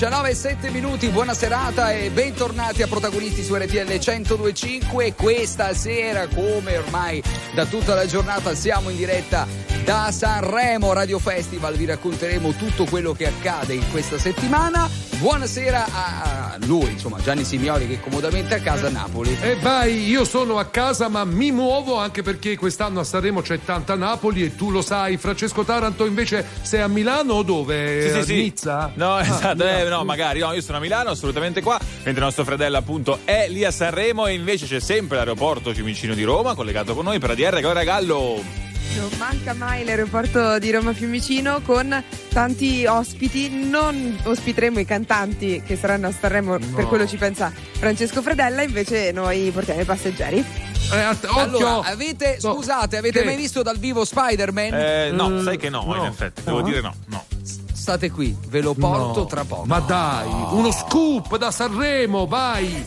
19 e 7 minuti, buona serata e bentornati a protagonisti su RTL 1025. Questa sera, come ormai da tutta la giornata, siamo in diretta da Sanremo Radio Festival. Vi racconteremo tutto quello che accade in questa settimana. Buonasera a lui, insomma, Gianni Simioli che è comodamente a casa a Napoli. E vai, io sono a casa ma mi muovo anche perché quest'anno a Sanremo c'è tanta Napoli e tu lo sai. Francesco Taranto invece sei a Milano o dove? Sì, sì, a sì. Nizza? No, Ah, esatto, eh, Milano. No, magari no, io sono a Milano, assolutamente qua, mentre il nostro fratello appunto è lì a Sanremo e invece c'è sempre l'aeroporto Cimicino di Roma collegato con noi per ADR Gloria Gallo. Non manca mai l'aeroporto di Roma Fiumicino con tanti ospiti. Non ospiteremo i cantanti che saranno a Sanremo, per quello ci pensa Francesco Fredella, invece noi portiamo i passeggeri. Eh, att- occhio. Allora, avete, No, scusate, avete che? mai visto dal vivo Spider-Man? Eh, no, Eh, sai che no, no. in effetti, devo No? dire no, no. State qui, ve lo porto No. tra poco. Ma dai, uno scoop da Sanremo, vai!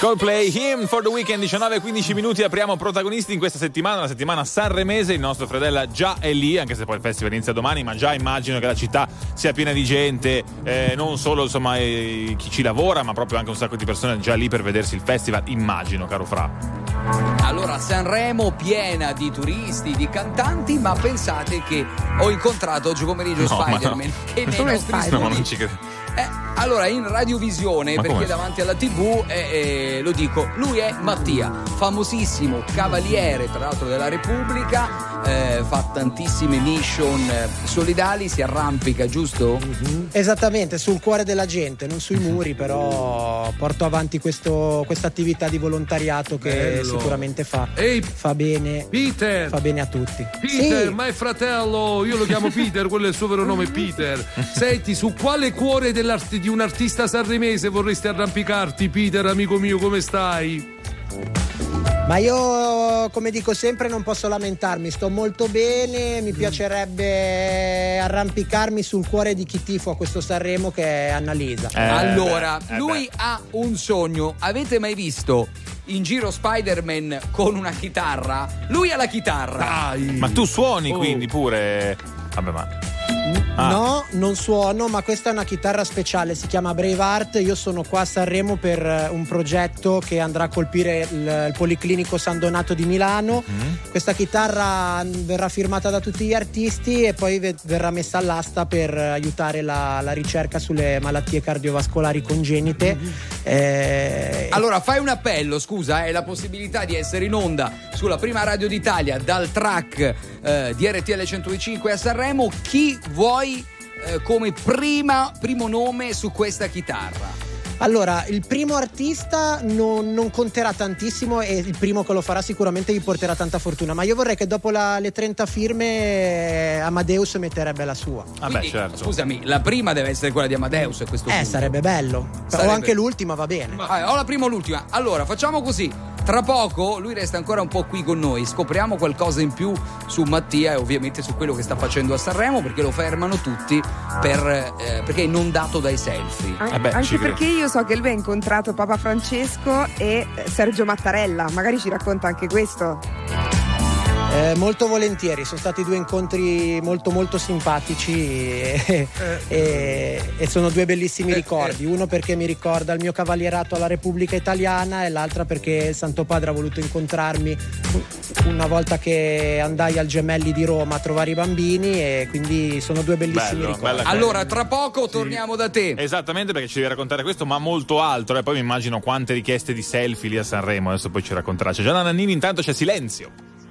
Coldplay Him for the Weekend 19-15 minuti apriamo protagonisti in questa settimana, la settimana sanremese, il nostro Fredella già è lì, anche se poi il festival inizia domani, ma già immagino che la città sia piena di gente, eh, non solo insomma eh, chi ci lavora, ma proprio anche un sacco di persone già lì per vedersi il festival, immagino, caro Fra. Allora, Sanremo piena di turisti, di cantanti, ma pensate che ho incontrato oggi pomeriggio No, ma no. Spider-Man. E nei nostri Spider-Man? No, non ci credo. Eh, allora, in radiovisione, Ma perché come? davanti alla TV, eh, eh, lo dico, lui è Mattia, famosissimo cavaliere, tra l'altro della Repubblica, eh, fa tantissime mission eh, solidali, si arrampica, giusto? Esattamente, sul cuore della gente, non sui muri, però porto avanti questa attività di volontariato che Bello. sicuramente fa, Ehi, fa bene. Peter! Fa bene a tutti. Peter, Sì. ma è fratello, io lo chiamo Peter, quello è il suo vero nome Peter. Senti, su quale cuore dell'art- di un artista sanremese vorresti arrampicarti, Peter, amico mio, come stai? Ma io, come dico sempre, non posso lamentarmi, sto molto bene, mi piacerebbe arrampicarmi sul cuore di chi tifo a questo Sanremo che è Annalisa. Eh, allora, beh, eh, lui beh. ha un sogno. Avete mai visto in giro Spider-Man con una chitarra? Lui ha la chitarra. Dai! Ma tu suoni Oh. quindi pure. Vabbè, ma. Ah. No, non suono, ma questa è una chitarra speciale, si chiama Braveheart. Io sono qua a Sanremo per eh, un progetto che andrà a colpire il, il Policlinico San Donato di Milano. Mm. Questa chitarra mm, verrà firmata da tutti gli artisti e poi ve- verrà messa all'asta per eh, aiutare la, la ricerca sulle malattie cardiovascolari congenite. Eh, Allora fai un appello, scusa, è la possibilità di essere in onda sulla prima radio d'Italia dal track eh, di RTL 105 a Sanremo. Chi vuoi eh, come prima, primo nome su questa chitarra? Allora, il primo artista non, non conterà tantissimo e il primo che lo farà sicuramente gli porterà tanta fortuna, ma io vorrei che dopo la- le 30 firme eh, Amadeus metterebbe la sua. Vabbè, Quindi, certo. Scusami, la prima deve essere quella di Amadeus a questo Eh, punto. sarebbe bello. Sarebbe- O anche l'ultima va bene. Ah, ho la prima o l'ultima. Allora, facciamo così. Tra poco lui resta ancora un po' qui con noi, scopriamo qualcosa in più su Mattia e ovviamente su quello che sta facendo a Sanremo perché lo fermano tutti per, eh, perché è inondato dai selfie. An- Eh beh, anche perché io so che lui ha incontrato Papa Francesco e eh, Sergio Mattarella, magari ci racconta anche questo. Eh, molto volentieri, sono stati due incontri molto molto simpatici e, e- e sono due bellissimi ricordi. Uno perché mi ricorda il mio cavalierato alla Repubblica Italiana e l'altra perché il Santo Padre ha voluto incontrarmi una volta che andai al Gemelli di Roma a trovare i bambini e quindi sono due bellissimi Bello, ricordi. Allora, tra poco torniamo da te. Esattamente perché ci devi raccontare questo, ma molto altro. E poi mi immagino quante richieste di selfie lì a Sanremo. Adesso poi ci racconterà. C'è Gianna Nannini, intanto c'è silenzio.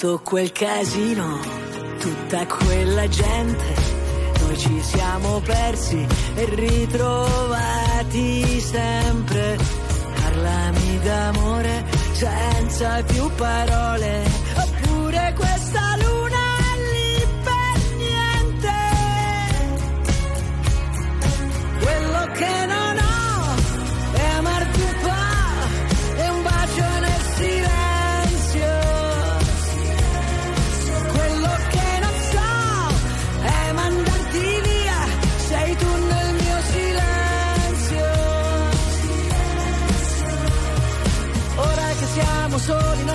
Tutto quel casino, tutta quella gente, noi ci siamo persi e ritrovati sempre. Parlami d'amore senza più parole, oppure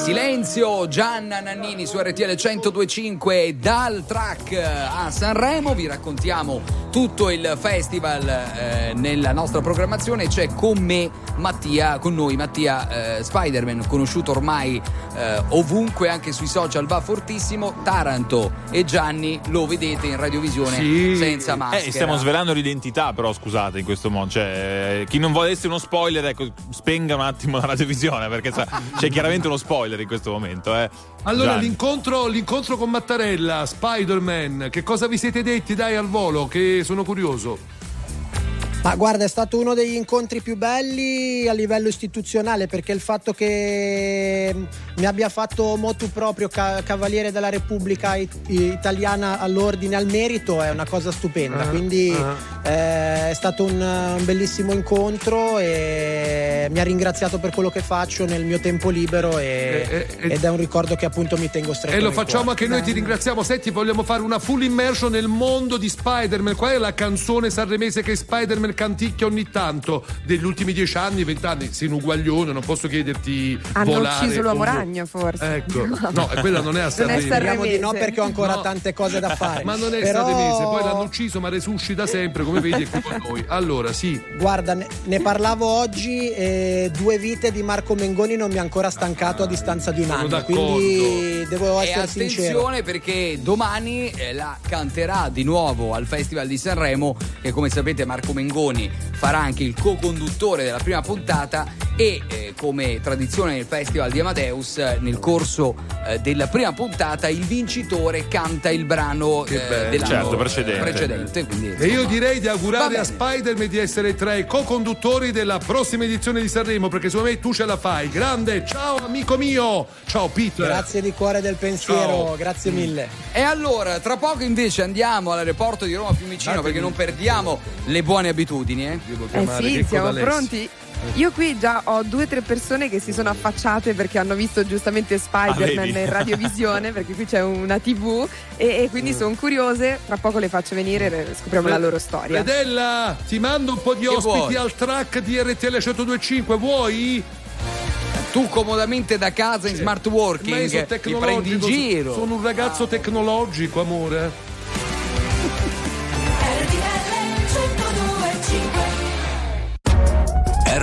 Silenzio, Gianna Nannini su RTL 1025 dal track a Sanremo. Vi raccontiamo tutto il festival eh, nella nostra programmazione. C'è con me Mattia, con noi Mattia eh, Spider-Man, conosciuto ormai eh, ovunque, anche sui social, va fortissimo. Taranto e Gianni lo vedete in radiovisione Sì. senza maschera. Eh, stiamo svelando l'identità, però scusate, in questo modo. Cioè, eh, chi non volesse uno spoiler, ecco, spenga un attimo la radiovisione, perché sa- c'è chiaramente uno spoiler in questo momento. Eh. Allora, l'incontro, l'incontro con Mattarella, Spider-Man, che cosa vi siete detti? Dai al volo, che sono curioso. Ma guarda, è stato uno degli incontri più belli a livello istituzionale perché il fatto che mi abbia fatto motu proprio ca- Cavaliere della Repubblica it- Italiana all'ordine al merito è una cosa stupenda. Ah, Quindi ah. eh, è stato un, un bellissimo incontro e mi ha ringraziato per quello che faccio nel mio tempo libero e- Eh, eh, eh. ed è un ricordo che appunto mi tengo stretto. E lo facciamo cuore. anche noi, ti ringraziamo. Senti, vogliamo fare una full immersion nel mondo di Spider-Man. Qual è la canzone sanremese che Spider-Man canticchia ogni tanto? Degli ultimi dieci anni, vent'anni? Sei un uguaglione, non posso chiederti Hanno volare. ucciso l'uomo ragno. forse. Ecco, no, quella non è a Non è Sanremo. Speriamo di no perché ho ancora No. tante cose da fare. Ma non è Però- sanremese, poi l'hanno ucciso, ma resuscita sempre, come vedi, è qui con noi. Allora, sì, Guarda, ne, ne parlavo oggi e due vite di Marco Mengoni non mi ha ancora stancato a distanza di un anno. d'accordo. Quindi devo E essere sincero. attenzione perché domani eh, la canterà di nuovo al Festival di Sanremo che come sapete Marco Mengoni farà anche il co-conduttore della prima puntata e eh, come tradizione nel Festival di Amadeus eh, nel corso eh, della prima puntata il vincitore canta il brano eh, dell'anno Certo, precedente. precedente, quindi, E io direi di augurare a Spider-Man di essere tra i co-conduttori della prossima edizione di Sanremo, perché secondo me tu ce la fai. Grande, ciao amico mio! Ciao Peter! Grazie di cuore del pensiero, Ciao. grazie mille. E allora, tra poco invece andiamo all'aeroporto di Roma Fiumicino Datemi- perché non perdiamo le buone abitudini, eh. Devo Eh chiamare sì, siamo D'Alessio. pronti. Io qui già ho due o tre persone che si sono affacciate perché hanno visto giustamente Ah, Spider-Man vedi? in radiovisione, perché qui c'è una TV e, e Mm. quindi sono curiose. Tra poco le faccio venire e scopriamo la loro storia. Fedella, ti mando un po' di Che ospiti vuoi? al track di RTL 1025, vuoi? Tu comodamente da casa in smart working sono ti prendi in giro. sono un ragazzo tecnologico, amore.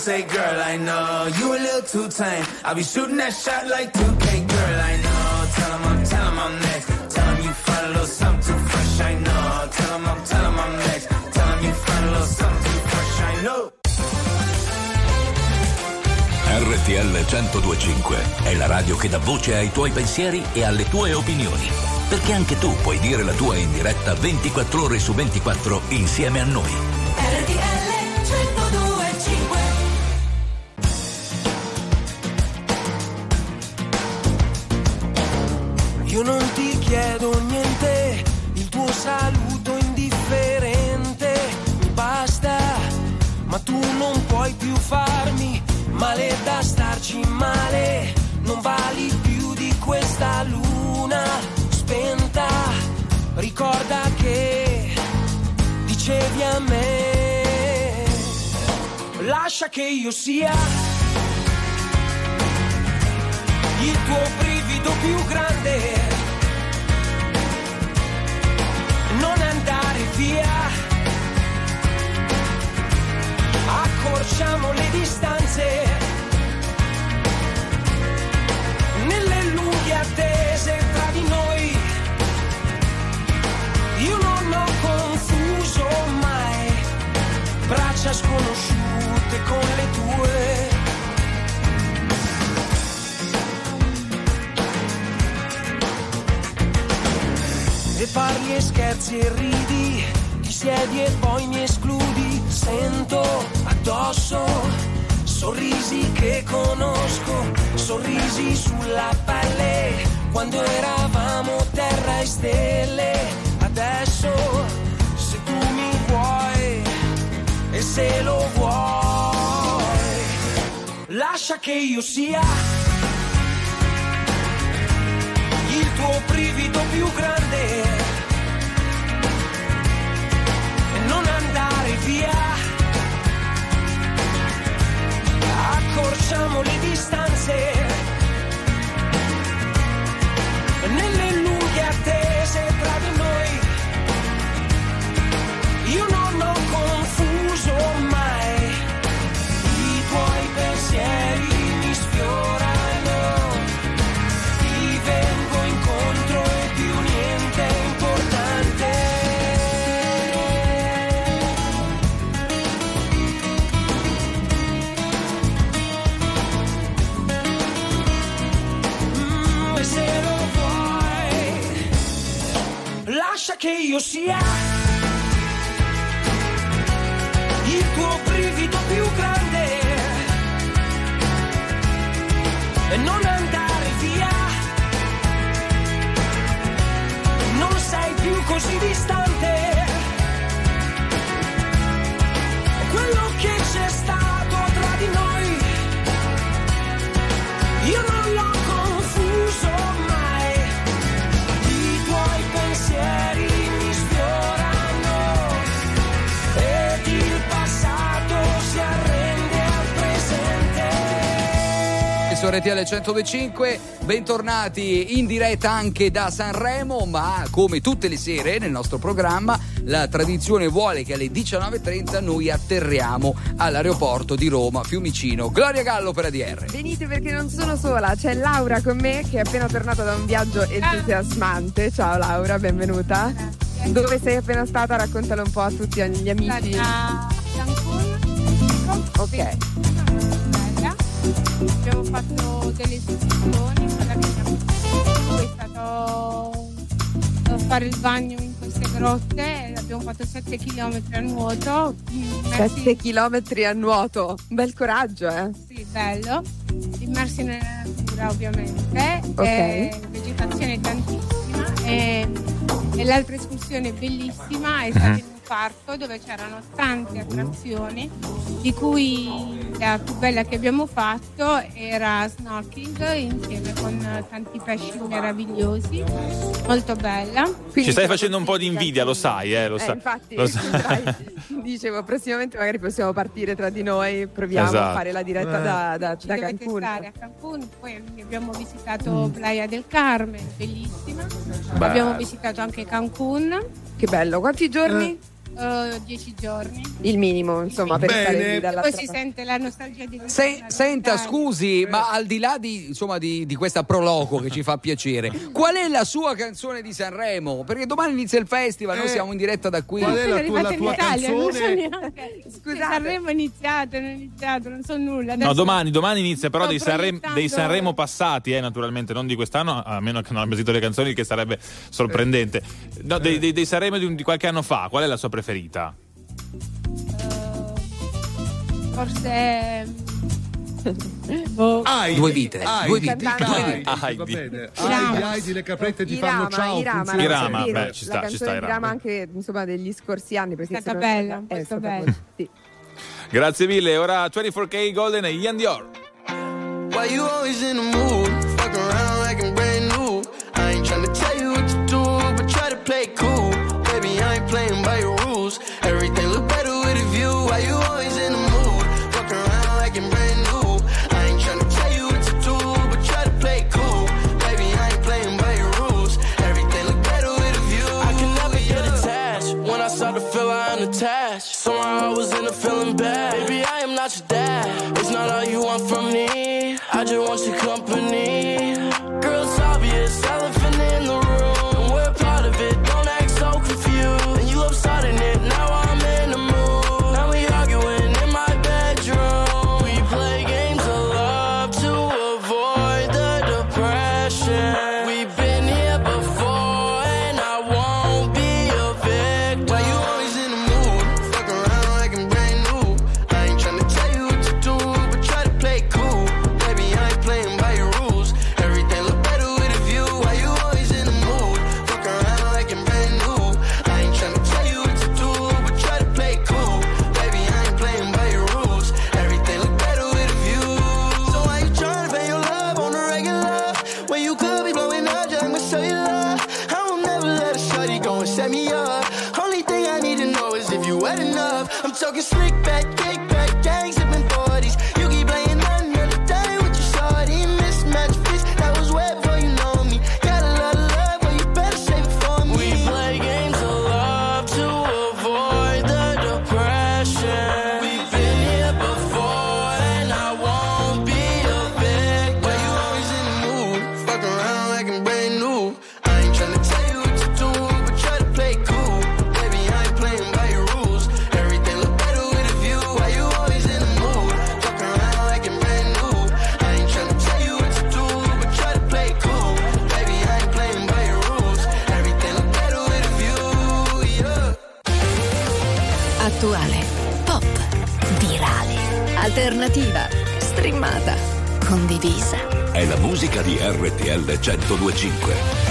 Say, girl, I know. You a little too tame. I'll be shooting that shot like 2K, girl, I know. Tell 'em I'm, tell 'em I'm next. Tell 'em you find a little something too fresh, I know. Tell 'em I'm, tell 'em I'm next. Tell 'em you find a little something too fresh, I know. RTL 1025 è la radio che dà voce ai tuoi pensieri e alle tue opinioni. Perché anche tu puoi dire la tua in diretta 24 ore su 24 insieme a noi. Che io sia il tuo brivido più grande. Non andare via. Accorciamo le distanze. Nelle lunghe attese tra di noi. Io non ho confuso mai. Braccia sconosciute con le tue. e parli e scherzi e ridi, ti siedi e poi mi escludi addosso, sorrisi che conosco, sorrisi sulla pelle, quando eravamo terra e stelle, adesso se tu mi vuoi e se lo vuoi, lascia che io sia il tuo brivido più grande e non andare via. Accorciamo le distanze nelle lascia che io sia il tuo brivido più grande e non andare via. Non sei più così distante. RTL 125, bentornati in diretta anche da Sanremo, ma come tutte le sere nel nostro programma la tradizione vuole che alle 19.30 noi atterriamo all'aeroporto di Roma Fiumicino. Gloria Gallo per ADR. Venite perché non sono sola, c'è Laura con me che è appena tornata da un viaggio entusiasmante. Ciao Laura, benvenuta. Dove sei appena stata? Raccontalo un po' a tutti gli amici. a Cancun Ok. Abbiamo fatto delle escursioni quella che abbiamo fatto è stato eh, fare il bagno in queste grotte abbiamo fatto 7 km a nuoto immersi- 7 km a nuoto. Un bel coraggio, eh. sì, bello immersi nella natura ovviamente Ok. e vegetazione tantissima e, e l'altra escursione bellissima è stata un parco dove c'erano tante attrazioni di cui la più bella che abbiamo fatto era snorkeling insieme con eh, tanti pesci meravigliosi molto bella Quindi Ci stai facendo un po' di invidia, lo sai, eh, lo Eh, sai. infatti, Lo sai. dicevo, prossimamente magari possiamo partire tra di noi, proviamo Esatto. a fare la diretta da, da, ci da Cancun. stare a Cancun poi abbiamo visitato Playa del Carmen bellissima Beh. abbiamo visitato anche Cancun Che bello, quanti giorni? Eh, dieci giorni Il minimo, insomma, per Bene. stare lì dall'altra poi si sente la nostalgia di Se- senta, scusi, ma al di là di, insomma, di, di questa proloco che ci fa piacere, qual è la sua canzone di Sanremo? Perché domani inizia il festival, noi Eh, siamo in diretta da qui. qual è la tua, la tua non so canzone? neanche. Scusate. Sanremo è iniziato, non è iniziato, non so nulla. No, Adesso- domani, domani inizia però Sto dei, Sanremo, proiettando- dei Sanremo passati, eh, naturalmente, non di quest'anno, a meno che non abbia sentito le canzoni, che sarebbe sorprendente. No, dei, dei- dei Sanremo di, un- di qualche anno fa, qual è la sua preferita? Forse. boh, Ai, Due vite, ai, due vite, ai, due ai, vite. Irama. Ai, le caprette ti fanno Irama, ciao. Irama, Irama, canzone- beh, ci sta, ci sta Irama. Irama anche insomma degli scorsi anni perché È stata bella, è molto stata bella, sì. Grazie mille, ora 24K Golden e Ian Dior. Why you always in the mood? musica di RTL 1025.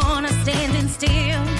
corner standing still.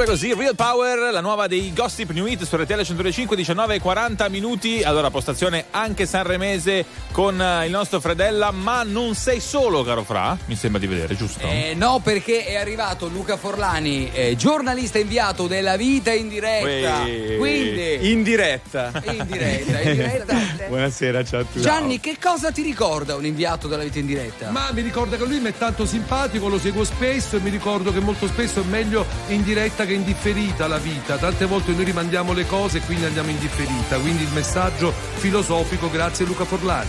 Sempre così, Real Power, la nuova dei Gossip New Hit su RTL 105, 19 e 40 minuti. Allora, postazione anche sanremese con eh, il nostro Fredella, ma non sei solo, caro Fra, mi sembra di vedere, giusto? Eh, no, perché è arrivato Luca Forlani, eh, giornalista inviato della vita in diretta. Uè. Quindi... In diretta. In diretta, in diretta. Buonasera, ciao a tutti. Gianni, che cosa ti ricorda un inviato della vita in diretta? Ma mi ricorda che lui mi è tanto simpatico, lo seguo spesso e mi ricordo che molto spesso è meglio in diretta che che è indifferita la vita, tante volte noi rimandiamo le cose e quindi andiamo indifferita, quindi il messaggio filosofico grazie Luca Forlani.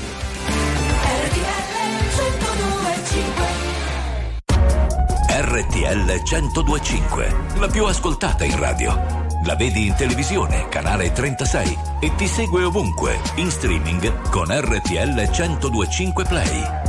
RTL 1025, la più ascoltata in radio. La vedi in televisione, canale 36 e ti segue ovunque, in streaming con RTL 1025 Play.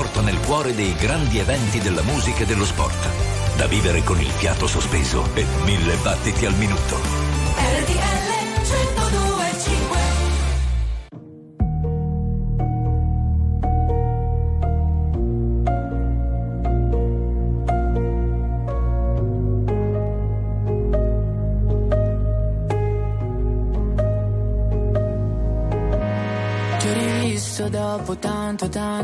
trasporta nel cuore dei grandi eventi della musica e dello sport. Da vivere con il fiato sospeso e mille battiti al minuto. RTL 1025 dopo tanto tanto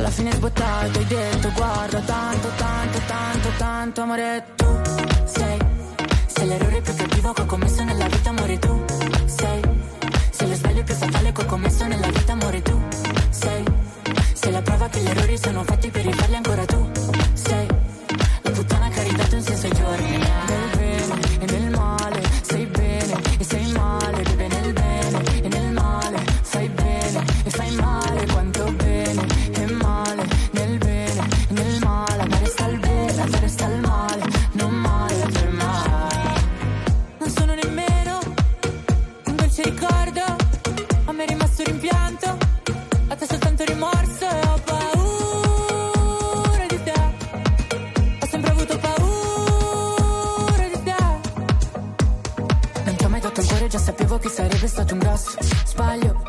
Alla fine sbottato hai detto guarda tanto, tanto, tanto, tanto amore tu sei se l'errore più cattivo che ho commesso nella vita amore tu sei se lo sbaglio più fatale che ho commesso nella vita amore tu sei se la prova che gli errori sono fatti per rifarli ancora tu sarebbe stato un grosso sbaglio.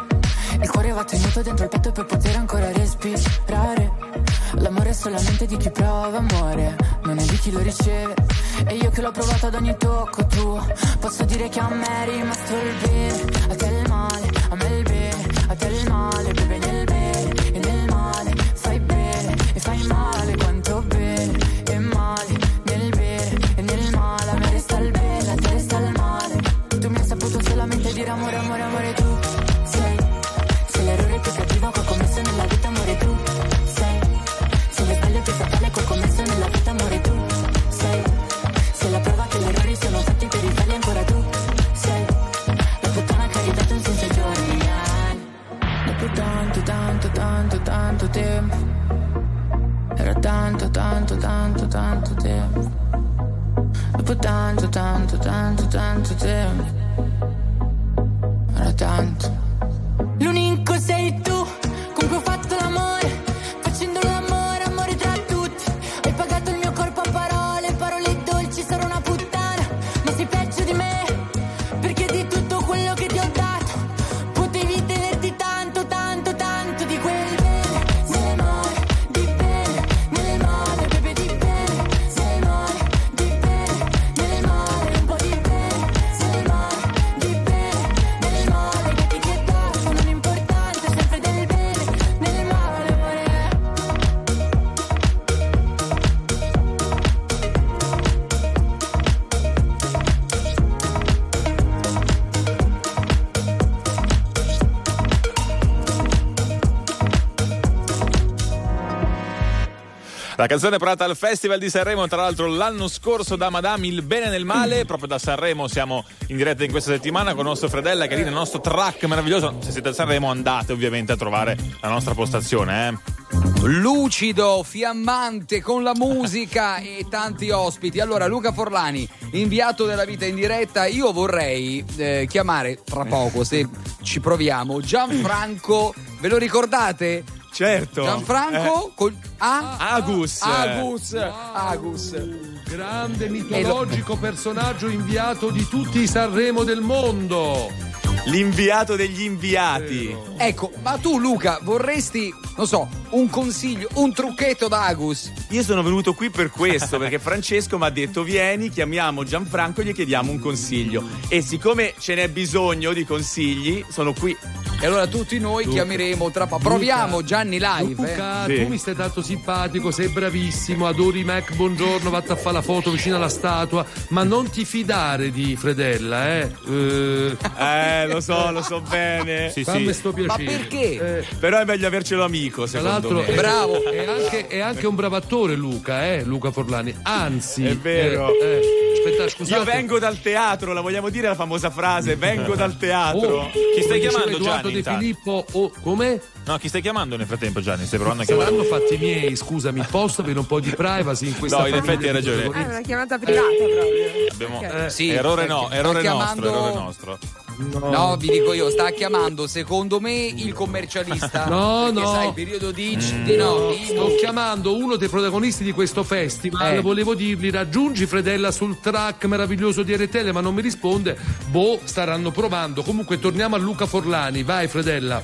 Il cuore va tenuto dentro il petto per poter ancora respirare. L'amore è solamente di chi prova amore, non è di chi lo riceve. E io che l'ho provato ad ogni tocco tuo, posso dire che a me è rimasto il bene. A te il male, a me il bene, a te il male, beve nel bene e nel male. Fai bene e fai male. Canzone provata al Festival di Sanremo, tra l'altro l'anno scorso da Madame Il Bene nel Male, proprio da Sanremo siamo in diretta in questa settimana con il nostro Fredella lì nel nostro track meraviglioso. Se siete a Sanremo andate ovviamente a trovare la nostra postazione. Eh. lucido, fiammante, con la musica e tanti ospiti. Allora, Luca Forlani, inviato della vita in diretta, io vorrei eh, chiamare tra poco, se ci proviamo, Gianfranco, ve lo ricordate? Certo. Gianfranco col A? Agus. Agus. Agus. Grande mitologico personaggio inviato di tutti i Sanremo del mondo. L'inviato degli inviati. Ecco, ma tu Luca vorresti, non so, un consiglio, un trucchetto da Agus? Io sono venuto qui per questo, perché Francesco mi ha detto vieni, chiamiamo Gianfranco e gli chiediamo un consiglio. E siccome ce n'è bisogno di consigli, sono qui. E allora tutti noi Luca. chiameremo tra poco. Proviamo Gianni live. eh. Luca, Sì. tu mi stai tanto simpatico, sei bravissimo, adori Mac, buongiorno, vatti a fare la foto vicino alla statua, ma non ti fidare di Fredella, eh? Eh, Eh, lo so, lo so bene. Sì, fammi sto Ma piacere. perché? Eh, Però è meglio avercelo amico, tra secondo l'altro me. è, Bravo. è anche, è anche un bravo attore Luca, eh? Luca Forlani. Anzi, È vero. eh, eh, aspetta, scusate. Io vengo dal teatro, la vogliamo dire la famosa frase? Vengo dal teatro. Oh, Chi stai chiamando, Edoardo Gianni, De intanto? Filippo, oh, come? No, chi stai chiamando nel frattempo, Gianni? Stai provando a chiamare? Saranno fatti miei, scusami, posso avere un po' di privacy in questa No, in effetti hai ragione. Ah, è una chiamata privata proprio. Abbiamo- Ok. Eh, Sì, errore no, errore nostro, chiamando- errore nostro. No, vi dico io, sta chiamando secondo me il commercialista. No, Perché no. sai, il periodo di, di no, di- Sto chiamando uno dei protagonisti di questo festival. Eh. Volevo dirgli: raggiungi Fredella sul track meraviglioso di RTL, ma non mi risponde. Boh, staranno provando. Comunque, torniamo a Luca Forlani. Vai, Fredella.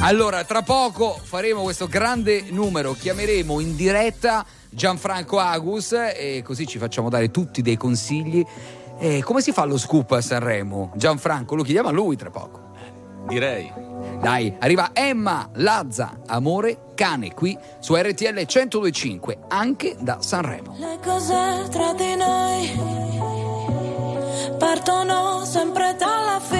Allora, tra poco faremo questo grande numero, chiameremo in diretta Gianfranco Agus e così ci facciamo dare tutti dei consigli. E come si fa lo scoop a Sanremo? Gianfranco, lo chiediamo a lui tra poco. Direi. Dai, arriva Emma Lazza, amore cane, qui su RTL 1025, anche da Sanremo. Le cose tra di noi partono sempre dalla fine.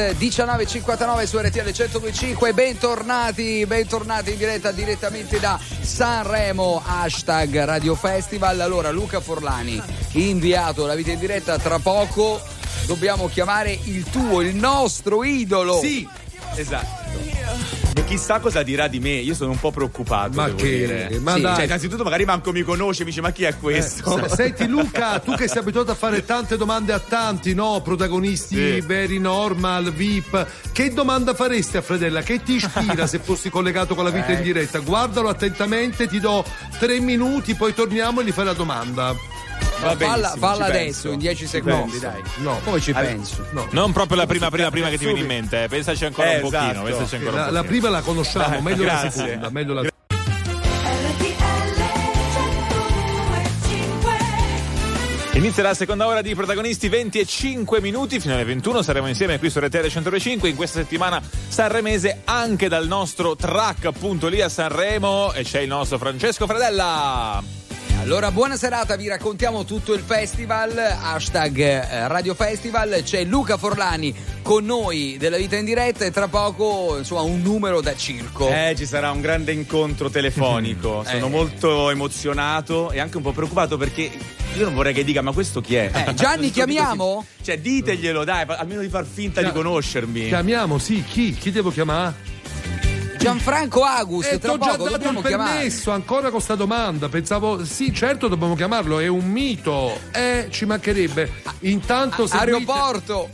Nerd 1959 su RTL 1025 bentornati bentornati in diretta direttamente da Sanremo hashtag Radio Festival. Allora Luca Forlani inviato la vita in diretta tra poco dobbiamo chiamare il tuo il nostro idolo. Sì, esatto. E chissà cosa dirà di me, io sono un po' preoccupato. Ma che- dire. ma Sì, dai. cioè, innanzitutto magari manco mi conosce, mi dice ma chi è questo? Eh, Senti Luca, tu che sei abituato a fare tante domande a tanti, no? Protagonisti Sì. veri, normal, VIP. Che domanda faresti a Fredella? Che ti ispira se fossi collegato con la vita Eh. in diretta? Guardalo attentamente, ti do tre minuti, poi torniamo e gli fai la domanda. Falla, benissimo, falla ci adesso, penso. in 10 Ci secondi, dai. No. Come ci Vabbè. penso? Non proprio la prima, prima, prima che ti viene in mente, eh. pensaci ancora Eh, un pochino. esatto. pensaci ancora La, un la pochino. prima la conosciamo, Dai, meglio la grazie. seconda. Meglio la Inizia la seconda ora di protagonisti 20 e 5 minuti fino alle 21 saremo insieme qui su RTL 105 in questa settimana sanremese anche dal nostro track appunto lì a Sanremo e c'è il nostro Francesco Fredella Allora, buona serata, vi raccontiamo tutto il festival, hashtag eh, Radio Festival, c'è Luca Forlani con noi della vita in diretta e tra poco insomma un numero da circo. Eh, ci sarà un grande incontro telefonico. Sono Eh. molto emozionato e anche un po' preoccupato perché io non vorrei che dica, ma questo chi è? Eh, Gianni, chiamiamo? Cioè, diteglielo, dai, almeno di far finta di conoscermi. Chiamiamo, sì, chi? Chi devo chiamare? Gianfranco Agus, Eh, tra t'ho già poco dato dobbiamo il chiamare. permesso ancora con sta domanda. Pensavo, sì, certo, dobbiamo chiamarlo. È un mito. Eh, ci mancherebbe. Intanto seguite- Aeroporto.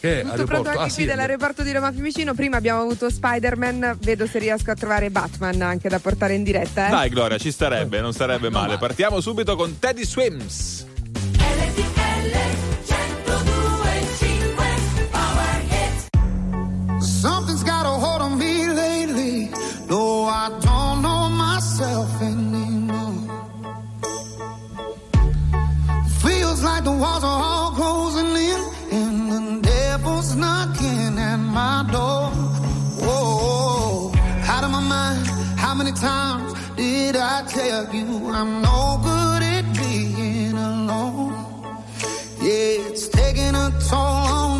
Che Tutto aeroporto? pronto anche Ah, qui sì. dell'aeroporto di Roma Fiumicino. Prima abbiamo avuto Spider-Man, vedo se riesco a trovare Batman anche da portare in diretta. Eh? Dai Gloria ci starebbe non sarebbe male partiamo subito con Teddy Swims I don't know myself anymore. Feels like the walls are all closing in, and the devil's knocking at my door. Whoa, out of my mind. How many times did I tell you I'm no good at being alone? Yeah, it's taking a toll.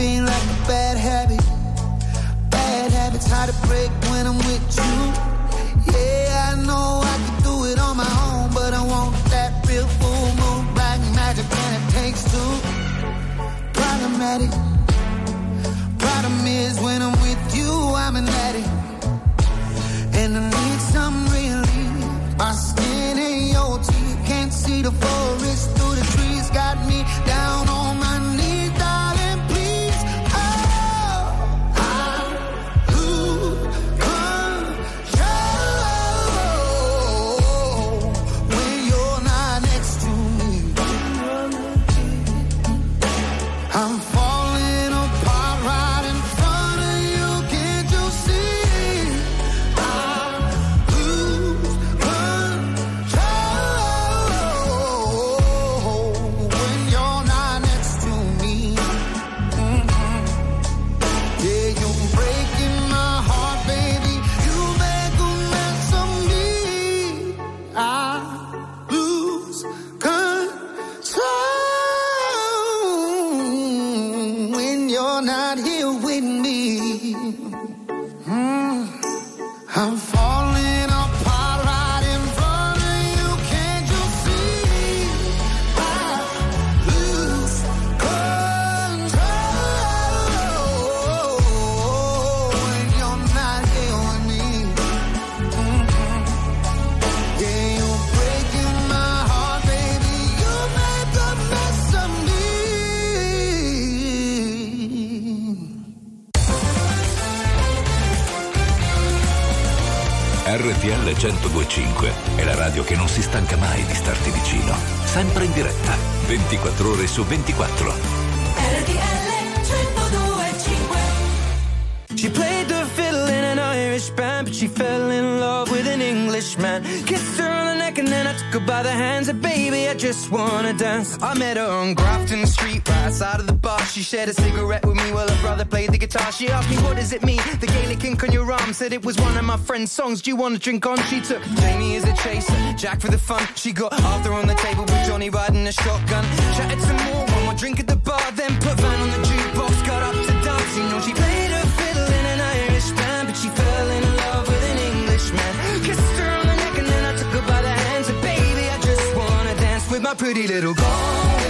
Like a fiend, like a bad su 24. She played the fiddle in an Irish band, but she fell in love with an Englishman. Kissed her on the neck and then I took her by the hands and baby, I just wanna dance. I met her on Grafton Street, right outside of the bar. She shared a cigarette guitar. She asked me, what does it mean? The Gaelic ink on your arm said it was one of my friend's songs. Do you wanna drink on? She took Jamie as a chaser, Jack for the fun. She got Arthur on the table with Johnny riding a shotgun. Chatted some more, one more drink at the bar, then put Van on the jukebox, got up to dance. You know, she played a fiddle in an Irish band, but she fell in love with an Englishman. Kissed her on the neck and then I took her by the hands. And baby, I just wanna dance with my pretty little girl.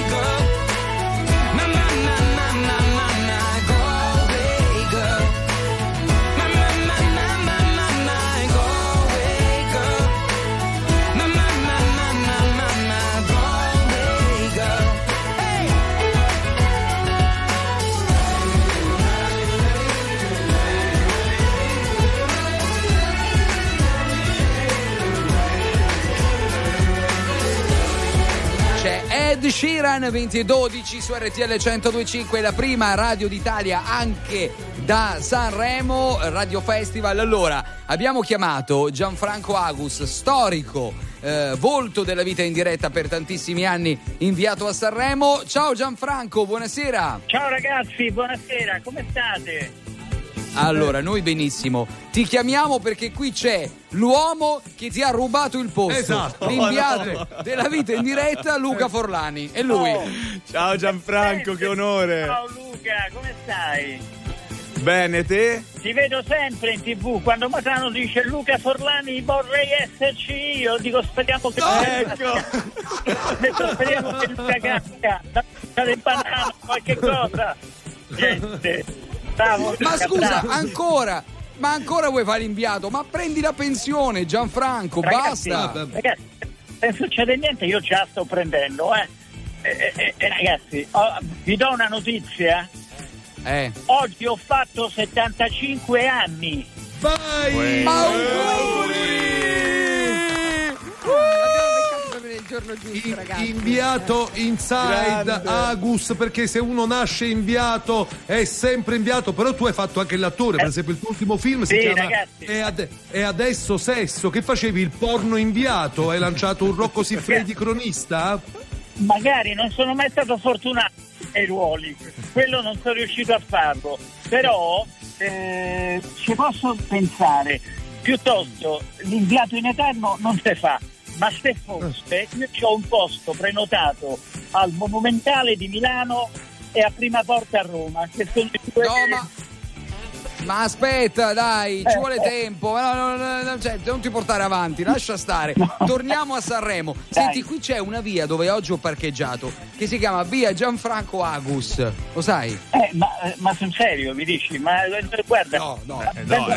Ed Sheeran 20 e 12 su RTL 1025, la prima radio d'Italia anche da Sanremo Radio Festival. Allora, abbiamo chiamato Gianfranco Agus, storico, eh, volto della vita in diretta per tantissimi anni, inviato a Sanremo. Ciao Gianfranco, buonasera. Ciao ragazzi, buonasera, come state? Allora, noi benissimo. Ti chiamiamo perché qui c'è l'uomo che ti ha rubato il posto. Esatto. L'inviato No, no. della vita in diretta, Luca Forlani. E lui. Ciao Gianfranco, che onore. Ciao Luca, come stai? Bene, te? Ti vedo sempre in tv, quando Matano dice Luca Forlani vorrei esserci io, dico speriamo che... ecco! Detto, speriamo che Luca cambia, dare banana, qualche cosa. Gente, bravo. Ma scusa, bravo. ancora. Ma ancora vuoi fare l'inviato? Ma prendi la pensione, Gianfranco, Ragazzi, basta. Ragazzi, se non succede niente io già sto prendendo, eh. Eh, eh, eh, ragazzi, oh, vi do una notizia. Eh. Oggi ho fatto 75 anni. Vai! Ma il giorno giusto, ragazzi. Inviato inside Grande. Agus perché se uno nasce inviato è sempre inviato però tu hai fatto anche l'attore per esempio il tuo ultimo film si Sì, chiama è, Ade- È adesso sesso. Che facevi? Il porno inviato? Hai lanciato un Rocco Siffredi cronista? Magari non sono mai stato fortunato ai ruoli, quello non sono riuscito a farlo, però eh, ci posso pensare, piuttosto l'inviato in eterno non si fa, ma se fosse io ho un posto prenotato al Monumentale di Milano e a Prima Porta a Roma, che sono i due... No, ma- Ma aspetta, dai, ci Eh, vuole eh. tempo. No, no, no, no, cioè, non ti portare avanti, lascia stare. Torniamo a Sanremo. Senti, qui c'è una via dove oggi ho parcheggiato che si chiama Via Gianfranco Agus. Lo sai? Eh, ma, ma sul serio mi dici? Ma eh, guarda, No, no, eh, no,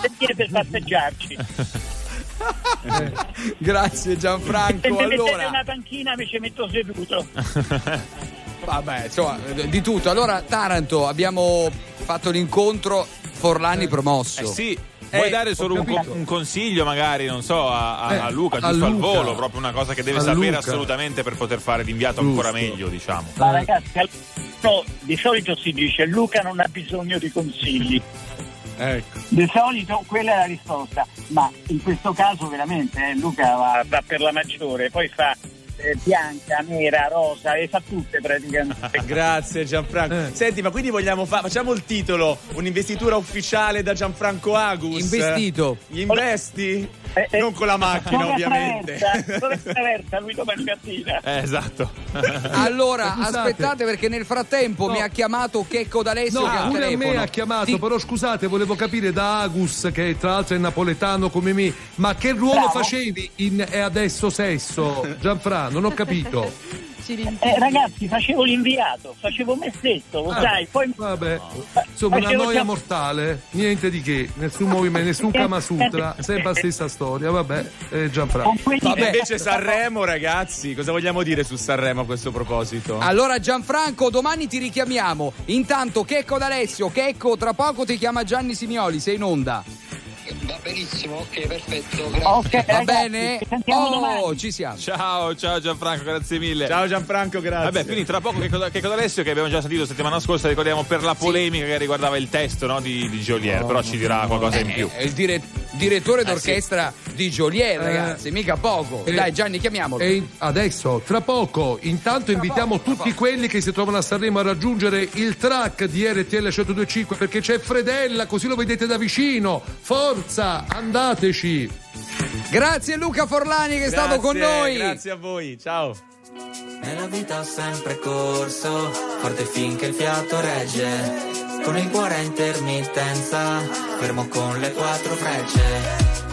sentire per passeggiarci. Grazie Se Gianfranco. mettete Allora, una panchina mi ci metto seduto. vabbè, insomma, di tutto. Allora, Taranto, abbiamo fatto l'incontro Forlani promosso. Eh sì, Vuoi Eh, dare solo un, un consiglio, magari, non so, a, a- Eh, a Luca, a giusto al Luca. volo, proprio una cosa che deve A sapere Luca. assolutamente per poter fare l'inviato ancora meglio, diciamo. Ma ragazzi, al- no, di solito si dice Luca non ha bisogno di consigli. Ecco. Di solito quella è la risposta, ma in questo caso veramente eh, Luca va, va per la maggiore, poi fa eh, bianca, nera, rosa, le fa tutte praticamente. Grazie Gianfranco. Eh. Senti, ma quindi vogliamo fare. Facciamo il titolo: un'investitura ufficiale da Gianfranco Agus. Investito. Gli investi? Eh, non con la macchina, ovviamente. attraversa lui domani mattina? Eh, esatto. Allora, Scusate. aspettate perché nel frattempo No. mi ha chiamato Checco D'Alessio No, che ha pure a me ha chiamato, Sì. però scusate, volevo capire da Agus, che tra l'altro è napoletano come me, ma che ruolo Bravo. facevi in E adesso sesso? Gianfranco, non ho capito. Eh, ragazzi, facevo l'inviato, facevo me stesso, lo Ah, sai, poi Vabbè, insomma, una Facevo noia già- mortale, niente di che, nessun movimento, nessun Kama Sutra, sempre la stessa storia, vabbè, eh, Gianfranco. Vabbè, invece Sanremo, ragazzi, cosa vogliamo dire su Sanremo a questo proposito? Allora Gianfranco, domani ti richiamiamo. Intanto Checco D'Alessio, Checco, tra poco ti chiama Gianni Simioli, sei in onda. Va benissimo, ok, perfetto. Ok, Va ragazzi, bene? Oh, ci siamo. Ciao, ciao Gianfranco, grazie mille. Ciao Gianfranco, grazie. Vabbè, quindi tra poco che cosa, che cosa Alessio che abbiamo già sentito settimana scorsa, ricordiamo per la polemica che riguardava il testo no, di, di Joliet, però ci dirà qualcosa in più. È il dire- direttore d'orchestra di Joliet, Eh. ragazzi, mica poco. Eh, Dai, Gianni, chiamiamolo. E adesso, tra poco, intanto invitiamo tutti quelli che si trovano a Sanremo a raggiungere il track di RTL 1025 perché c'è Fredella, così lo vedete da vicino. Forza, andateci. Grazie Luca Forlani che è stato con Grazie, noi. Grazie a voi, ciao. Nella vita ho sempre corso, forte finché il fiato regge. Con il cuore a intermittenza, fermo con le quattro frecce.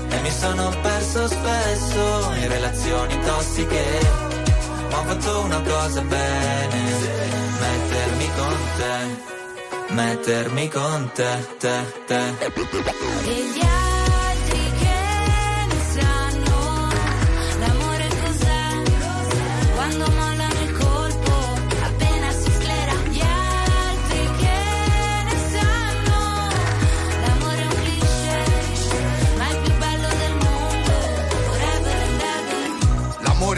E mi sono perso spesso in relazioni tossiche. Ma ho fatto una cosa bene, mettermi con te. Mettermi con te, te, te.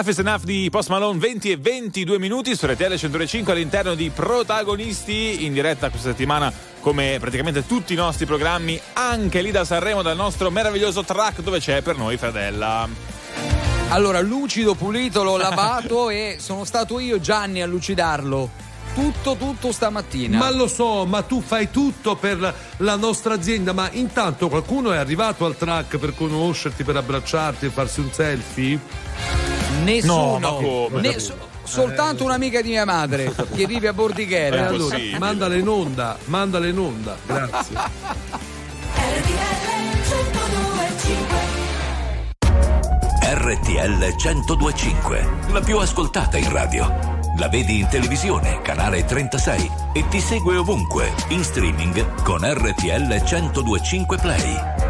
Enough is enough di Post Malone 20 e 22 minuti su RTL 105 all'interno di protagonisti in diretta questa settimana come praticamente tutti i nostri programmi anche lì da Sanremo dal nostro meraviglioso track dove c'è per noi Fradella. Allora, lucido, pulito, l'ho lavato e sono stato io, Gianni, a lucidarlo. Tutto, tutto stamattina. Ma lo so, ma tu fai tutto per la nostra azienda, ma intanto qualcuno è arrivato al track per conoscerti, per abbracciarti e farsi un selfie? Nessuno. No, come? Ne- so- soltanto un'amica di mia madre che vive a E Bordighera. allora, mandala in onda, mandala in onda, grazie. RTL 1025, la più ascoltata in radio. La vedi in televisione, canale 36 e ti segue ovunque, in streaming con RTL 1025 Play.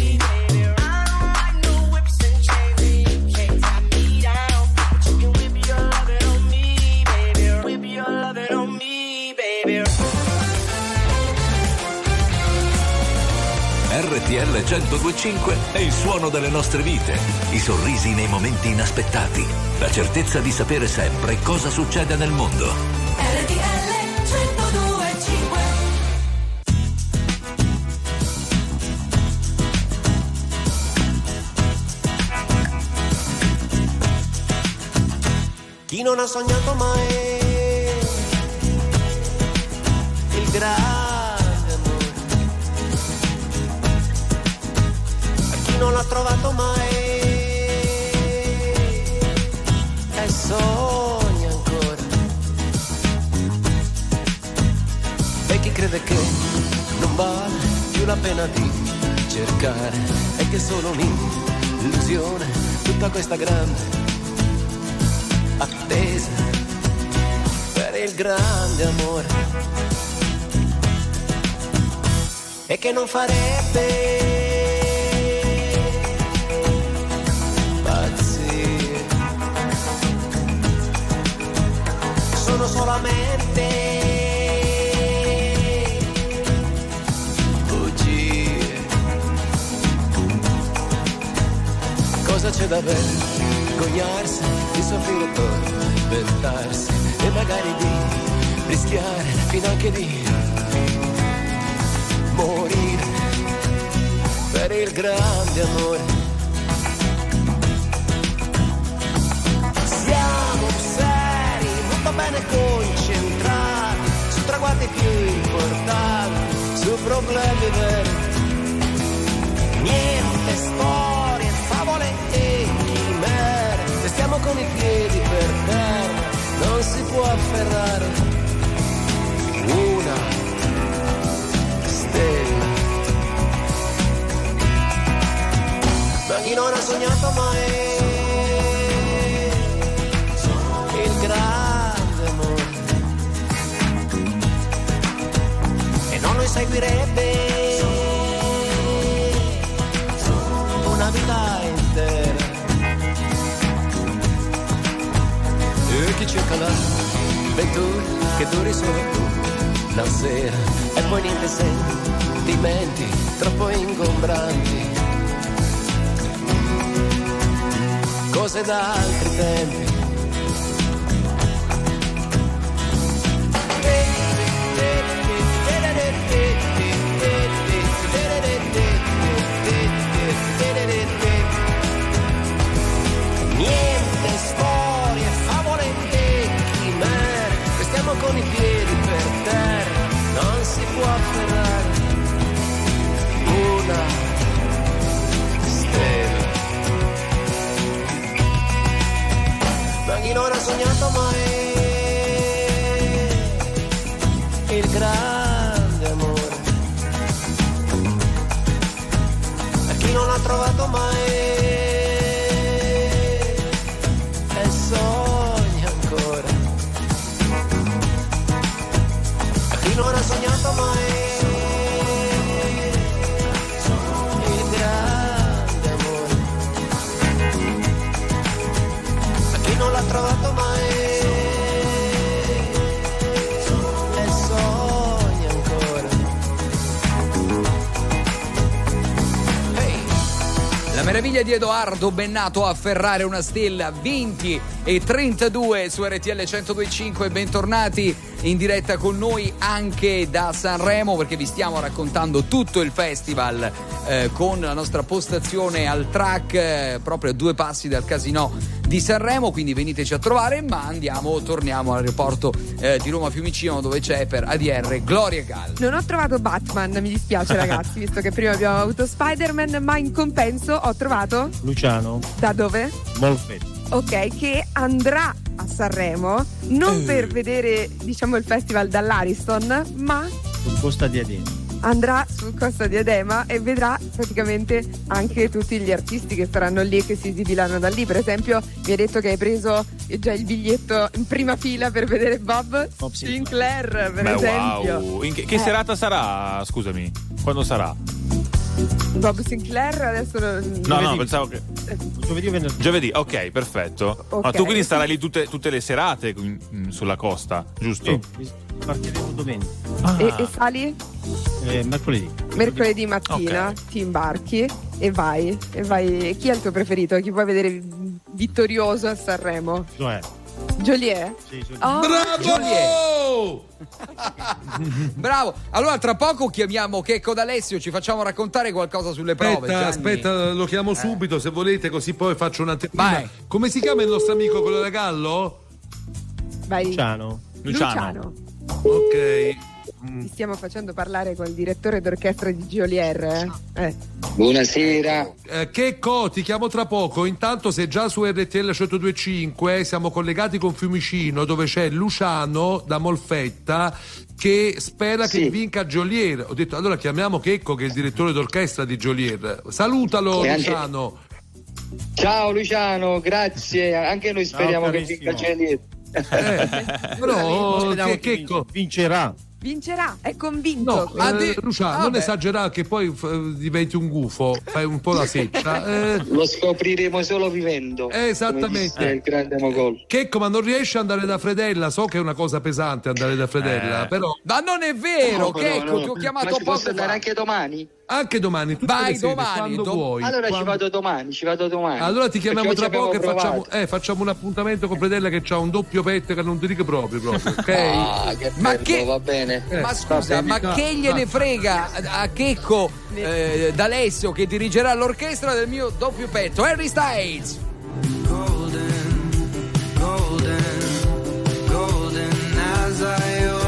RTL 1025 è il suono delle nostre vite, i sorrisi nei momenti inaspettati, la certezza di sapere sempre cosa succede nel mondo. RTL 1025 Chi non ha sognato mai il grande ha trovato mai. E sogna ancora. E chi crede che non vale più la pena di cercare? È che solo mi un'illusione tutta questa grande attesa per il grande amore. E che non farebbe solamente bugie cosa c'è da vergognarsi di soffrire per tormentarsi e magari di rischiare fino anche di morire per il grande amore. Bene concentrati su traguardi più importanti, su problemi veri. Niente storie, favole e chimere, restiamo con i piedi per terra, non si può afferrare una stella. Ma chi non ha sognato mai seguirebbe. Una vita intera. E chi cerca la ventura che duri solo tu la sera. E poi niente sentimenti troppo ingombranti. Cose da altri tempi Edoardo Bennato a afferrare una stella 20 e 32 su RTL 1025 bentornati in diretta con noi anche da Sanremo perché vi stiamo raccontando tutto il festival eh, con la nostra postazione al track eh, proprio a due passi dal casino di Sanremo quindi veniteci a trovare ma andiamo torniamo all'aeroporto eh, di Roma Fiumicino dove c'è per ADR Gloria Gall Non ho trovato Batman, mi dispiace ragazzi, visto che prima abbiamo avuto Spider-Man, ma in compenso ho trovato Luciano da dove? Molfetti. Ok, che andrà a Sanremo non per vedere, diciamo, il festival dall'Ariston, ma Sul Costa di Adena. andrà sul Costa di Adema e vedrà praticamente anche tutti gli artisti che saranno lì e che si esibiranno da lì. Per esempio, mi hai detto che hai preso già il biglietto in prima fila per vedere Bob Sinclair, per Beh, esempio. wow. In che, che Eh, serata sarà? Scusami. Quando sarà? Bob Sinclair adesso non No, no, pensavo che. Giovedì o venerdì? Giovedì, ok, perfetto. Ma Ok. tu quindi starai lì tutte, tutte le serate sulla costa, giusto? Partiremo domenica. E, e sali Eh, mercoledì. mercoledì mattina, ti imbarchi e vai. E vai. Chi è il tuo preferito? Chi puoi vedere vittorioso a Sanremo? Cioè, Joliet? sì, Joliet. Oh, Bravo! Bravo! Allora, tra poco chiamiamo Checco D'Alessio, ci facciamo raccontare qualcosa sulle prove. Aspetta, Gianni. aspetta, lo chiamo subito se volete, così poi faccio una Vai. Come si chiama il nostro amico quello da Gallo? Vai. Luciano. Luciano. Ok. Ti stiamo facendo parlare col direttore d'orchestra di Giolier. Eh? Eh. Buonasera. Checco, ti chiamo tra poco. Intanto, se già su RTL 1025 siamo collegati con Fiumicino, dove c'è Luciano da Molfetta che spera che vinca Giolier. Ho detto allora chiamiamo Checco, che è il direttore d'orchestra di Giolier. Salutalo, E anche- Luciano. Ciao Luciano, grazie. Anche noi speriamo che vinca Gelier. Però Speriamo che- che Checco vincerà. Vincerà, è convinto. No, eh, Luciano, non esagerare che poi f- diventi un gufo, fai un po' la seccia. Eh, Lo scopriremo solo vivendo. Eh, esattamente. il grande Mogol. Checco, ma non riesci ad andare da Fredella? So che è una cosa pesante andare da Fredella, Eh. però. Ma non è vero, No, che no, no. ti ho chiamato Ma ci poco posso andare fa. anche domani? Anche domani, Vai sere, domani, dom- vuoi. Allora ci Quando- vado domani, ci vado domani. Allora ti chiamiamo Perché tra poco e facciamo, eh, facciamo un appuntamento con Fredella che ha un doppio petto che non ti dico proprio, proprio, ok? Ah, che Ma bello, che- va bene. Ma Va scusa, ma che gliene frega a Checco eh, d'Alessio che dirigerà l'orchestra del mio doppio petto? Harry Styles! golden as I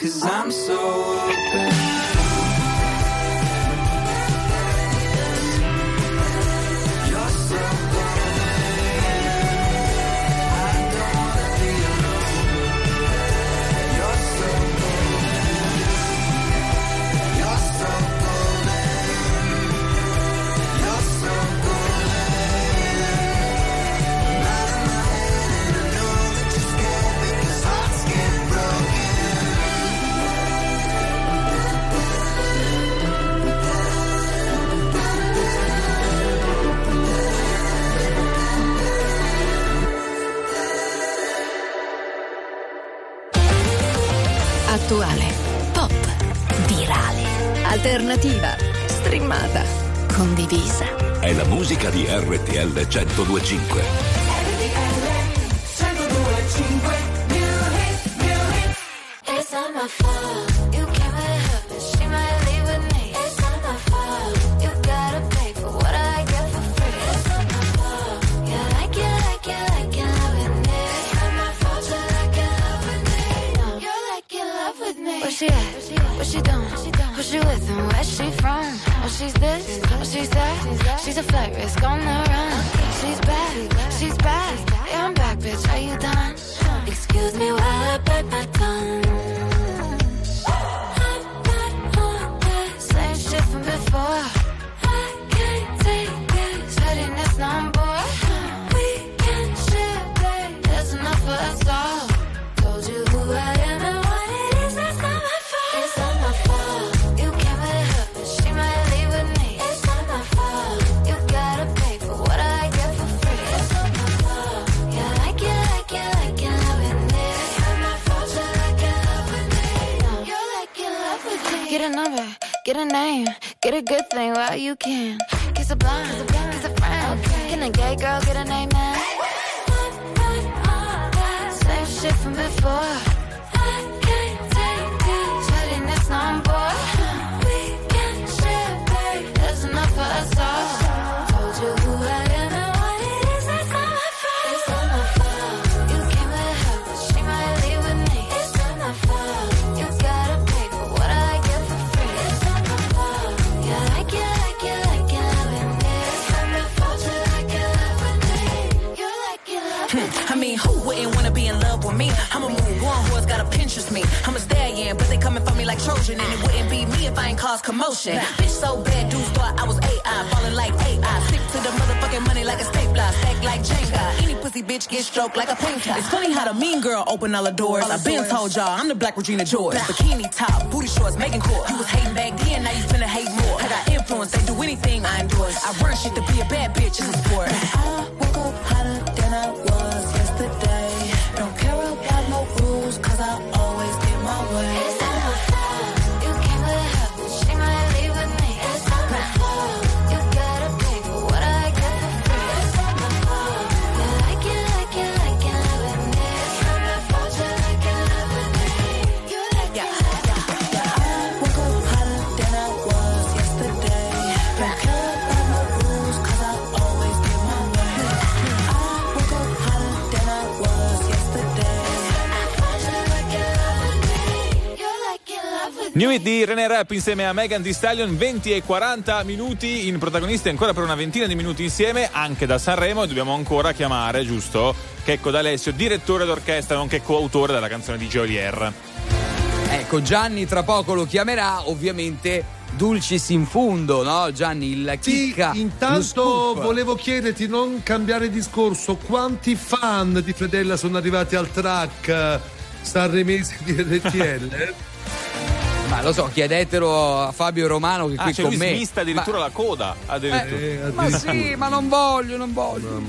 scared because I'm so 1025. Open all the doors. I've been told y'all I'm the black Regina George. Bikini top, booty shorts, making court. You was hating back then, now you finna hate more. I got influence, they do anything I endorse. I run shit to be a bad bitch in a sport. New It di René Rap insieme a Megan Thee Stallion 20 e 40 minuti in protagonisti ancora per una ventina di minuti insieme anche da Sanremo e dobbiamo ancora chiamare giusto Checco D'Alessio direttore d'orchestra nonché coautore della canzone di Geolier Ecco, Gianni tra poco lo chiamerà, ovviamente dulcis in fundo, no? Gianni, il chicca. lo Intanto volevo chiederti, non cambiare discorso, quanti fan di Fredella sono arrivati al track eh, Sanremese di RTL? Ma lo so, chiedetelo a Fabio Romano che Ah, qui cioè con lui me. smista addirittura la coda addirittura. Eh, ma sì, ma non voglio, non voglio.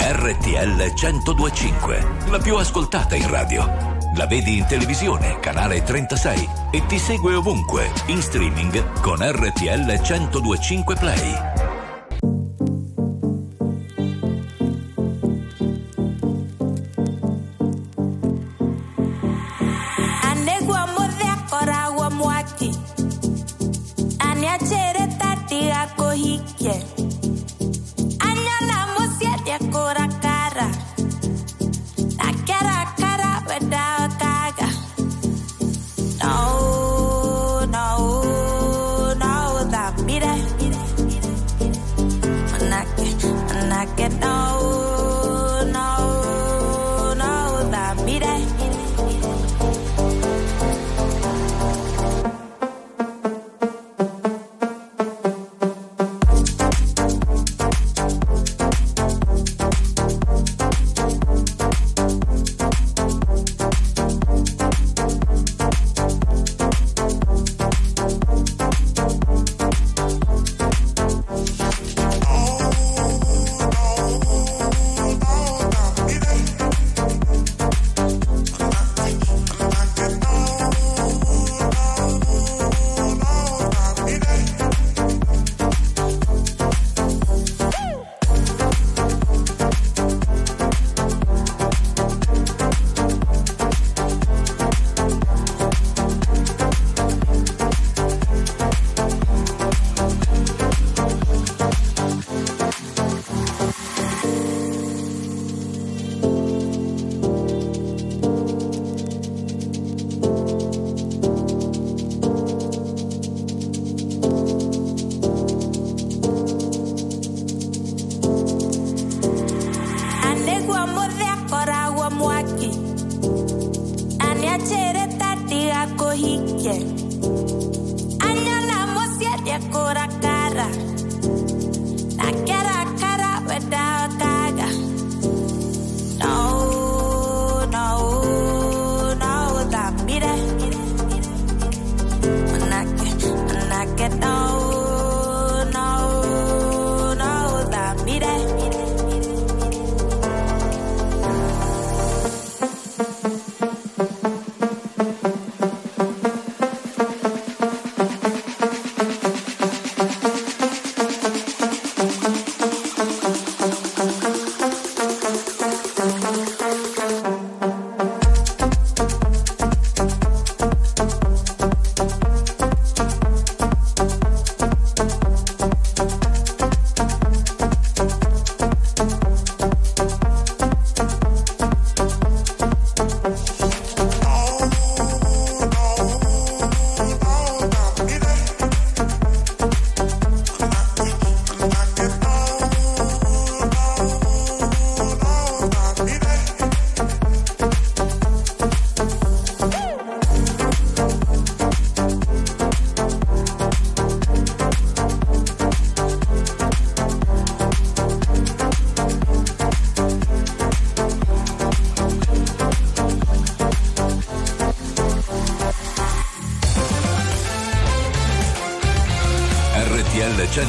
RTL 1025, la più ascoltata in radio. La vedi in televisione, canale 36 e ti segue ovunque, in streaming con RTL 1025 Play. he gets.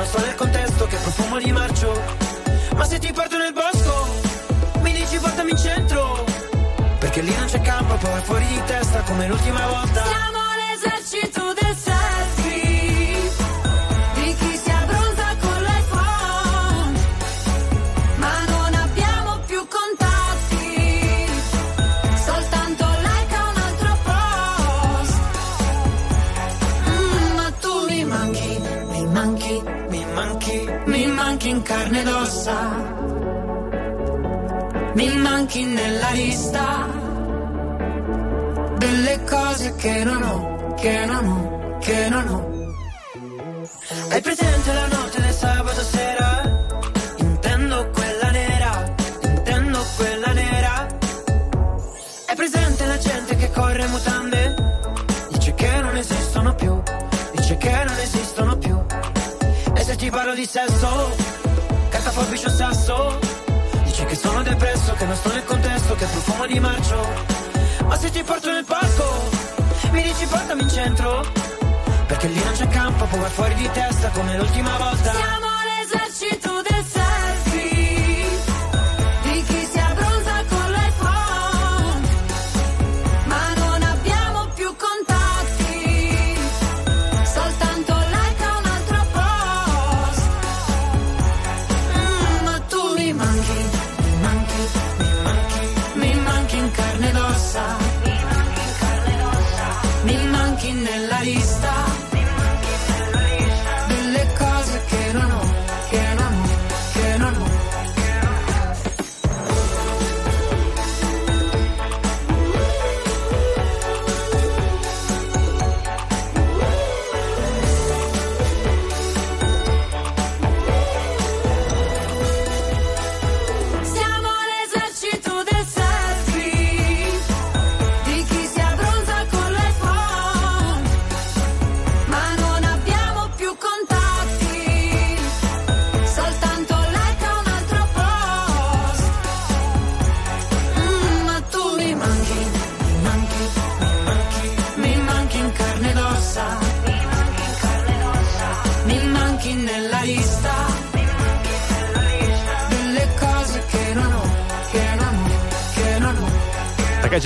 Non sto nel contesto, che profumo di marcio. Ma se ti porto nel bosco, mi dici portami in centro. Perché lì non c'è campo, poi fuori di testa come l'ultima volta. Ossa Mi manchi nella lista delle cose che non ho, che non ho, che non ho. Hai presente la notte del sabato sera? Intendo quella nera, intendo quella nera. Hai presente la gente che corre mutande? Dice che non esistono più, dice che non esistono più. E se ti parlo di sesso, carta forbice o sasso? Dici che sono depresso, che non sto nel contesto, che profumo di marcio. Ma se ti porto nel parco, mi dici portami in centro. Perché lì non c'è campo, poi fuori di testa come l'ultima volta. Siamo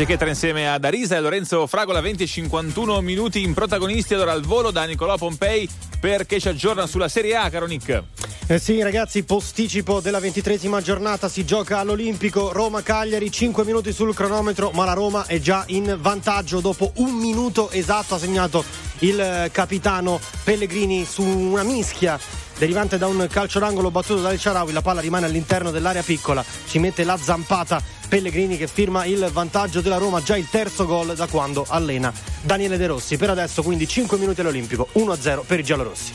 Takagi Chetra insieme ad Arisa e Lorenzo Fragola 20 e 51 minuti in protagonisti. Allora al volo da Nicolò Pompei perché ci aggiorna sulla Serie A caro Nick? Eh sì, ragazzi, posticipo della ventitresima giornata si gioca all'Olimpico Roma-Cagliari, 5 minuti sul cronometro, ma la Roma è già in vantaggio. Dopo un minuto esatto ha segnato il eh, capitano Pellegrini su una mischia derivante da un calcio d'angolo battuto dal Ciarawi, la palla rimane all'interno dell'area piccola, ci mette la zampata Pellegrini che firma il vantaggio della Roma, già il terzo gol da quando allena Daniele De Rossi. Per adesso quindi 5 minuti all'Olimpico, 1-0 per i giallorossi.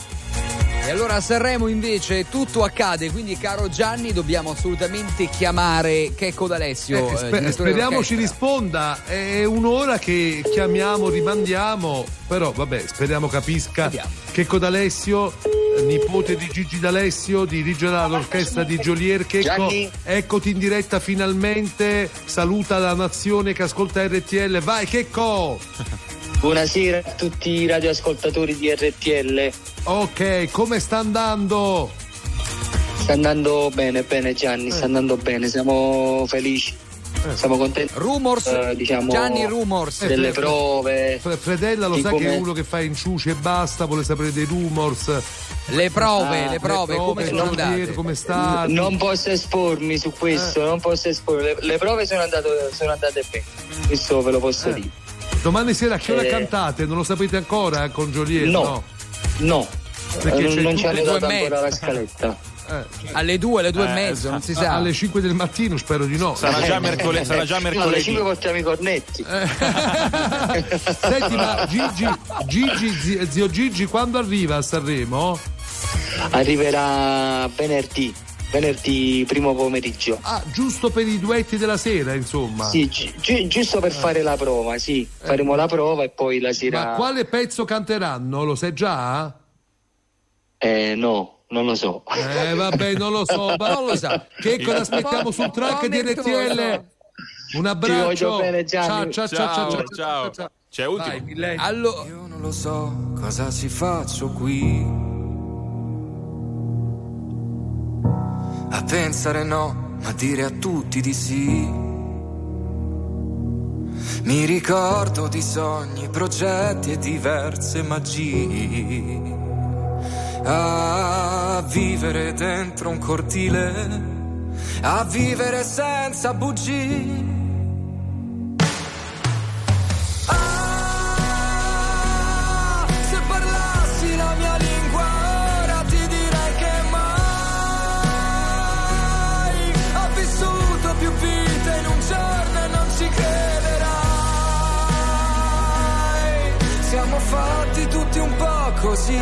E allora a Sanremo invece tutto accade, quindi caro Gianni dobbiamo assolutamente chiamare Checco D'Alessio. Eh, eh, spe- direttore speriamo ci d'orchestra. risponda. È un'ora che chiamiamo, rimandiamo. Però vabbè, speriamo capisca. Checco D'Alessio, nipote di Gigi D'Alessio, dirige l'orchestra di Jolier. Checco, eccoti in diretta finalmente. Saluta la nazione che ascolta RTL. Vai, Checco! Buonasera a tutti i radioascoltatori di RTL. Ok, come sta andando? Sta andando bene, bene Gianni, sta andando bene, siamo felici. Siamo contenti. Rumors, eh, diciamo, Gianni Rumors. Delle prove. Fre- Fredella lo sa che come- è uno che fa inciuci e basta, vuole sapere dei rumors. Le prove, Ah, le prove, come sono andate? Come sta? Non posso espormi su questo, non posso espormi. Le, le prove sono andate, sono andate bene, questo ve lo posso Eh. dire. Domani sera a che ora Eh. cantate? Non lo sapete ancora eh, con Joliet? No. No, Perché Eh, non, c'è non ci hanno le dato ancora la scaletta. Alle due, alle due e Eh, mezzo, non si sa. Alle 5 del mattino, spero di no. Sarà già mercoledì. Sarà già No, alle mercoledì. 5 portiamo i cornetti. Senti, ma Gigi, Gigi, zi- zio Gigi, quando arriva a Sanremo? Arriverà venerdì, venerdì primo pomeriggio. Ah, giusto per i duetti della sera, insomma. Sì, gi- gi- giusto per fare la prova, sì. Faremo la prova e poi la sera. Ma quale pezzo canteranno? Lo sai già? Eh, no, non lo so. Eh, vabbè, non lo so, ma non lo sa. Che cosa aspettiamo sul track di RTL? Un abbraccio. bene, Gianni. ciao, ciao, ciao, ciao, ciao, ciao. C'è ultimo. Vai, Millennium. Allo- Io non lo so cosa ci faccio qui. A pensare no, ma dire a tutti di sì. Mi ricordo di sogni, progetti e diverse magie. A vivere dentro un cortile, a vivere senza bugie. Fatti tutti un po' così,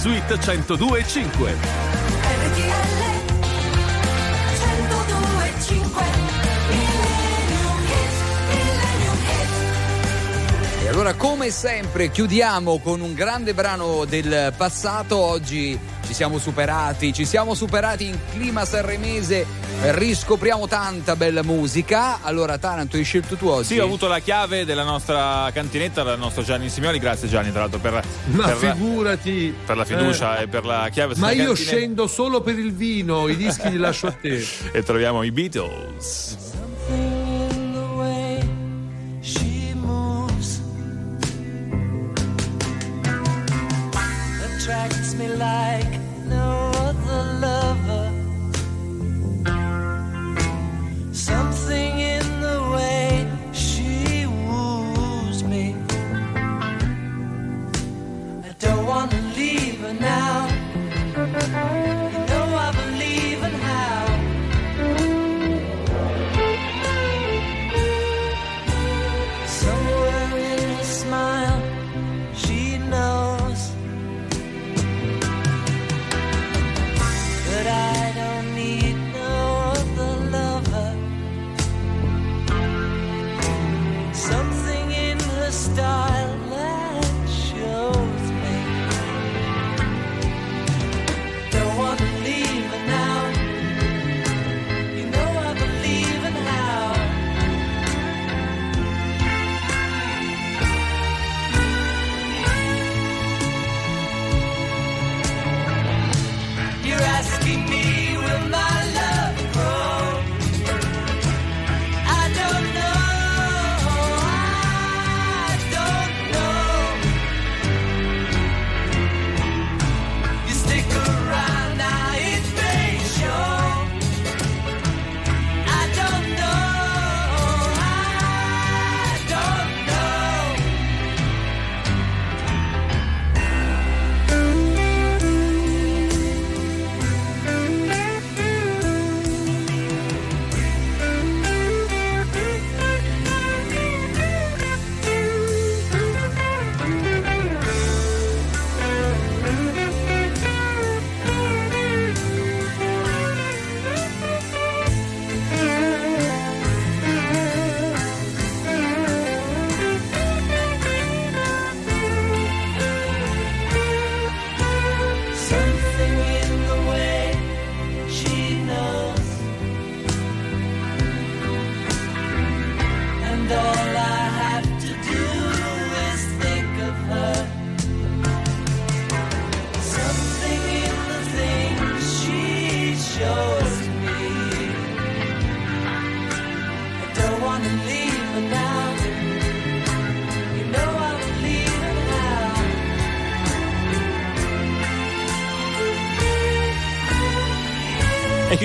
Suite 102.5. E allora, come sempre, chiudiamo con un grande brano del passato. Oggi ci siamo superati, ci siamo superati in clima sanremese, riscopriamo tanta bella musica. Allora, Taranto, hai scelto tu oggi? Sì, ho avuto la chiave della nostra cantinetta dal nostro Gianni Simioli. Grazie Gianni, tra l'altro, per, Ma per, figurati. per la fiducia Eh. e per la chiave. Ma io cantinetta. scendo solo per il vino, i dischi li lascio a te. E troviamo i Beatles. attracts me like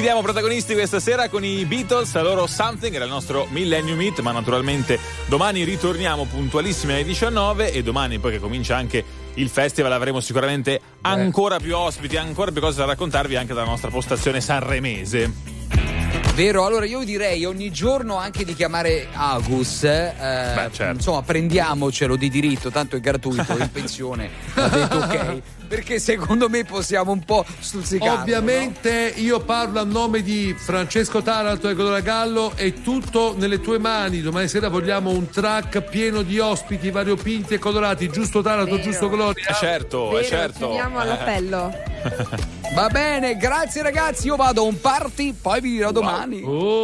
Chiudiamo protagonisti questa sera con i Beatles, la loro Something, era il nostro Millennium Hit, ma naturalmente domani ritorniamo puntualissimi alle 19 e domani poi che comincia anche il festival avremo sicuramente ancora più ospiti, ancora più cose da raccontarvi anche dalla nostra postazione sanremese. Vero, allora io direi ogni giorno anche di chiamare Agus. eh, certo. Insomma, prendiamocelo di diritto, tanto è gratuito, in pensione. Ha detto ok. Perché secondo me possiamo un po' stuzzicarlo. Ovviamente io parlo a nome di Francesco Taranto e Colora Gallo è tutto nelle tue mani. Domani sera vogliamo un track pieno di ospiti variopinti e colorati. Giusto Taranto, Vero. giusto Gloria? certo, Vero, certo. chiudiamo all'appello. Va bene, grazie ragazzi, io vado a un party, poi vi dirò domani. Oh.